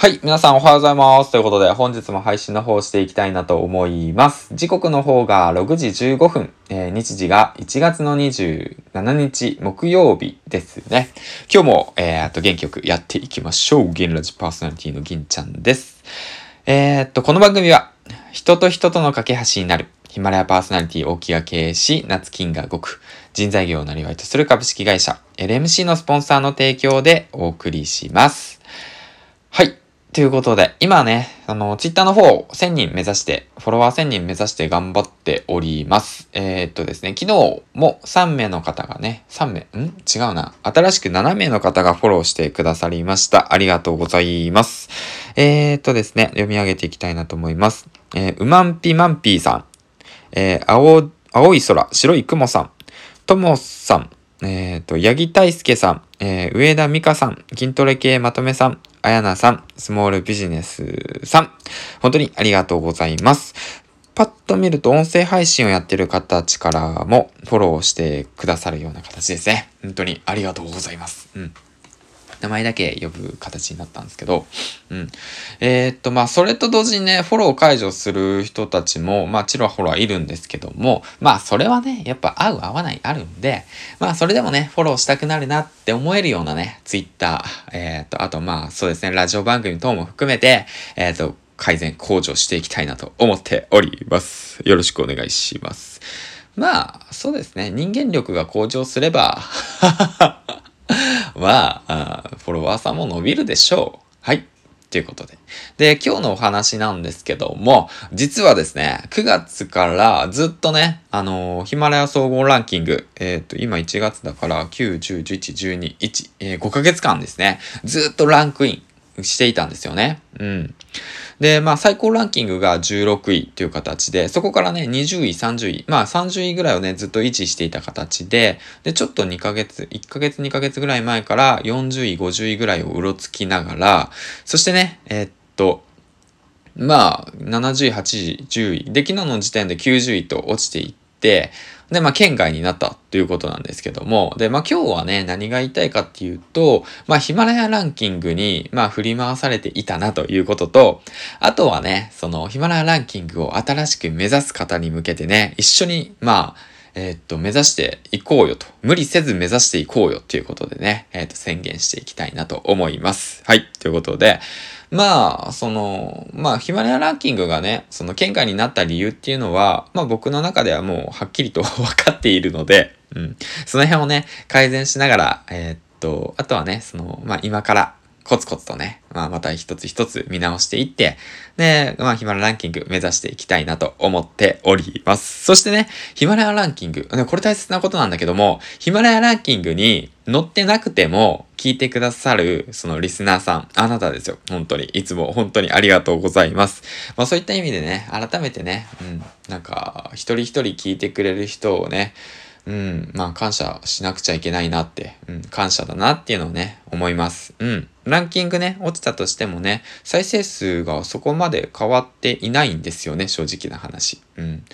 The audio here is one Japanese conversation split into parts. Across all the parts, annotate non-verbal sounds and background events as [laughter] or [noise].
はい。皆さんおはようございます。ということで、本日も配信の方をしていきたいなと思います。時刻の方が6時15分、えー、日時が1月の27日木曜日ですね。今日も、えー、あと元気よくやっていきましょう。銀ラジパーソナリティの銀ちゃんです。えー、っと、この番組は、人と人との架け橋になる、ヒマラヤパーソナリティ大木が経営し、夏金が動く、人材業をなりわいとする株式会社、LMC のスポンサーの提供でお送りします。ということで、今ね、あの、ツイッターの方、1000人目指して、フォロワー1000人目指して頑張っております。えー、っとですね、昨日も3名の方がね、3名、ん？違うな。新しく7名の方がフォローしてくださりました。ありがとうございます。えー、っとですね、読み上げていきたいなと思います。えー、うまんぴまんぴーさん。えー、青、青い空、白い雲さん。ともさん。えっ、と、八木大輔さん。えー、上田美香さん。筋トレ系まとめさん。あやなさん、スモールビジネスさん、本当にありがとうございます。パッと見ると音声配信をやってる方たちからもフォローしてくださるような形ですね。本当にありがとうございます。うん。名前だけ呼ぶ形になったんですけど、うん。えー、っと、まあ、それと同時にね、フォロー解除する人たちも、まあ、ちらほらいるんですけども、まあ、それはね、やっぱ合う合わないあるんで、まあ、それでもね、フォローしたくなるなって思えるようなね、ツイッター、えー、っと、あと、まあ、そうですね、ラジオ番組等も含めて、えー、っと、改善、向上していきたいなと思っております。よろしくお願いします。まあ、そうですね。人間力が向上すれば [laughs] はあ、フォロワーさんも伸びるでしょう。はい。ということで。で、今日のお話なんですけども、実はですね、9月からずっとね、あのー、ヒマラヤ総合ランキング、えっ、ー、と、今1月だから、9、10、11、12、1、えー、5ヶ月間ですね、ずっとランクインしていたんですよね。うん。で、まあ最高ランキングが16位っていう形で、そこからね、20位、30位、まあ30位ぐらいをね、ずっと維持していた形で、で、ちょっと2ヶ月、1ヶ月2ヶ月ぐらい前から40位、50位ぐらいをうろつきながら、そしてね、えー、っと、まあ、70位、80位、10位。で、昨日の時点で90位と落ちていて、で、まあ、県外になったということなんですけども、で、まあ、今日はね、何が言いたいかっていうと、まあ、ヒマラヤランキングに、まあ、振り回されていたなということと、あとはね、その、ヒマラヤランキングを新しく目指す方に向けてね、一緒に、まあ、えー、っと、目指していこうよと。無理せず目指していこうよっていうことでね、えー、っと、宣言していきたいなと思います。はい。ということで、まあ、その、まあ、ヒマラヤランキングがね、その喧嘩になった理由っていうのは、まあ僕の中ではもうはっきりと分かっているので、うん。その辺をね、改善しながら、えー、っと、あとはね、その、まあ今からコツコツとね、まあまた一つ一つ見直していって、で、まあヒマラヤランキング目指していきたいなと思っております。そしてね、ヒマラヤランキング、これ大切なことなんだけども、ヒマラヤランキングに載ってなくても聞いてくださるそのリスナーさん、あなたですよ。本当に。いつも本当にありがとうございます。まあそういった意味でね、改めてね、うん、なんか一人一人聞いてくれる人をね、うん、まあ感謝しなくちゃいけないなって、うん、感謝だなっていうのをね、思います。うん。ランキングね、落ちたとしてもね、再生数がそこまで変わっていないんですよね、正直な話。うん。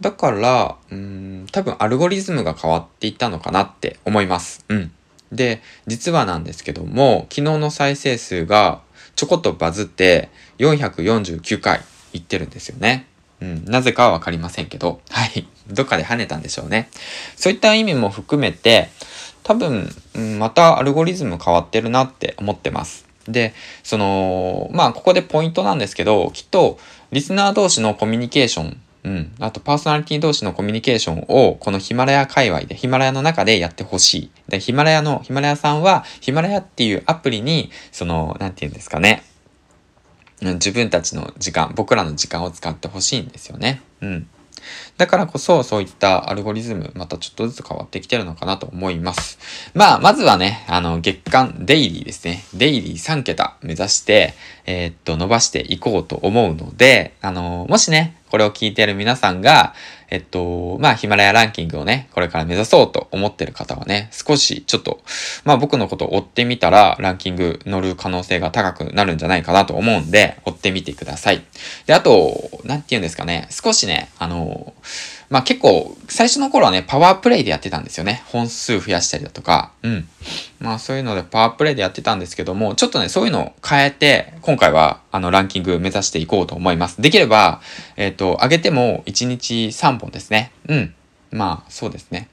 だから、うん、多分アルゴリズムが変わっていったのかなって思います。うん。で、実はなんですけども、昨日の再生数がちょこっとバズって449回いってるんですよね。うん、なぜかはわかりませんけど、はい。どっかで跳ねたんでしょうね。そういった意味も含めて、多分、うん、またアルゴリズム変わってるなって思ってます。で、その、まあ、ここでポイントなんですけど、きっと、リスナー同士のコミュニケーションうん。あと、パーソナリティ同士のコミュニケーションを、このヒマラヤ界隈で、ヒマラヤの中でやってほしい。で、ヒマラヤの、ヒマラヤさんは、ヒマラヤっていうアプリに、その、なんて言うんですかね。自分たちの時間、僕らの時間を使ってほしいんですよね。うん。だからこそ、そういったアルゴリズム、またちょっとずつ変わってきてるのかなと思います。まあ、まずはね、あの、月間、デイリーですね。デイリー3桁目指して、えー、っと、伸ばしていこうと思うので、あの、もしね、これを聞いている皆さんが、えっと、まあ、ヒマラヤランキングをね、これから目指そうと思ってる方はね、少しちょっと、まあ僕のことを追ってみたら、ランキング乗る可能性が高くなるんじゃないかなと思うんで、追ってみてください。で、あと、なんて言うんですかね、少しね、あの、まあ結構、最初の頃はね、パワープレイでやってたんですよね。本数増やしたりだとか、うん。まあそういうのでパワープレイでやってたんですけども、ちょっとね、そういうのを変えて、今回は、あの、ランキング目指していこうと思います。できれば、えっ、ー、と、上げても1日3本ですね。うん。まあ、そうですね。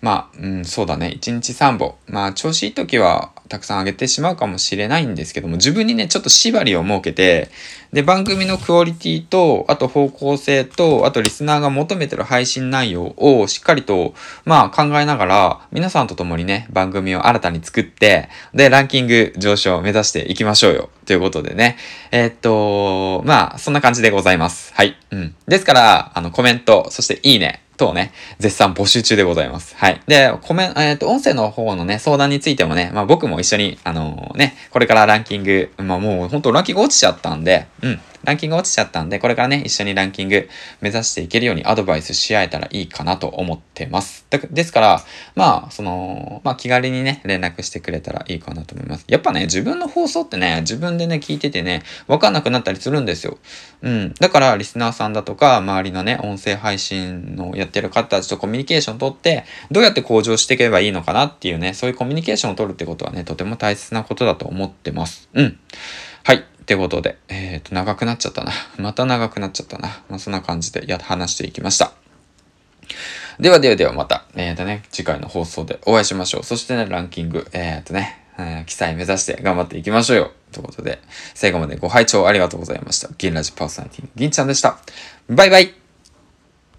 まあ、うん、そうだね。1日3本。まあ、調子いい時はたくさん上げてしまうかもしれないんですけども、自分にね、ちょっと縛りを設けて、で、番組のクオリティと、あと方向性と、あとリスナーが求めてる配信内容をしっかりと、まあ考えながら、皆さんと共にね、番組を新たに作って、で、ランキング上昇を目指していきましょうよ。ということでね。えー、っと、まあ、そんな感じでございます。はい。うん。ですから、あの、コメント、そしていいね、等ね、絶賛募集中でございます。はい。で、コメン、えっ、ー、と、音声の方のね、相談についてもね、まあ僕も一緒に、あのー、ね、これからランキング、まあもう本当ランキング落ちちゃったんで、うん。ランキング落ちちゃったんで、これからね、一緒にランキング目指していけるようにアドバイスし合えたらいいかなと思ってます。ですから、まあ、その、まあ気軽にね、連絡してくれたらいいかなと思います。やっぱね、自分の放送ってね、自分でね、聞いててね、わかんなくなったりするんですよ。うん。だから、リスナーさんだとか、周りのね、音声配信のやってる方たちとコミュニケーションを取って、どうやって向上していけばいいのかなっていうね、そういうコミュニケーションを取るってことはね、とても大切なことだと思ってます。うん。ってことで、えっ、ー、と、長くなっちゃったな。[laughs] また長くなっちゃったな。まあ、そんな感じでや、話していきました。ではではではまた、えっ、ー、とね、次回の放送でお会いしましょう。そしてね、ランキング、えっ、ー、とね、えー、記載目指して頑張っていきましょうよ。ということで、最後までご拝聴ありがとうございました。銀ラジパーソナリティの銀ちゃんでした。バイバイ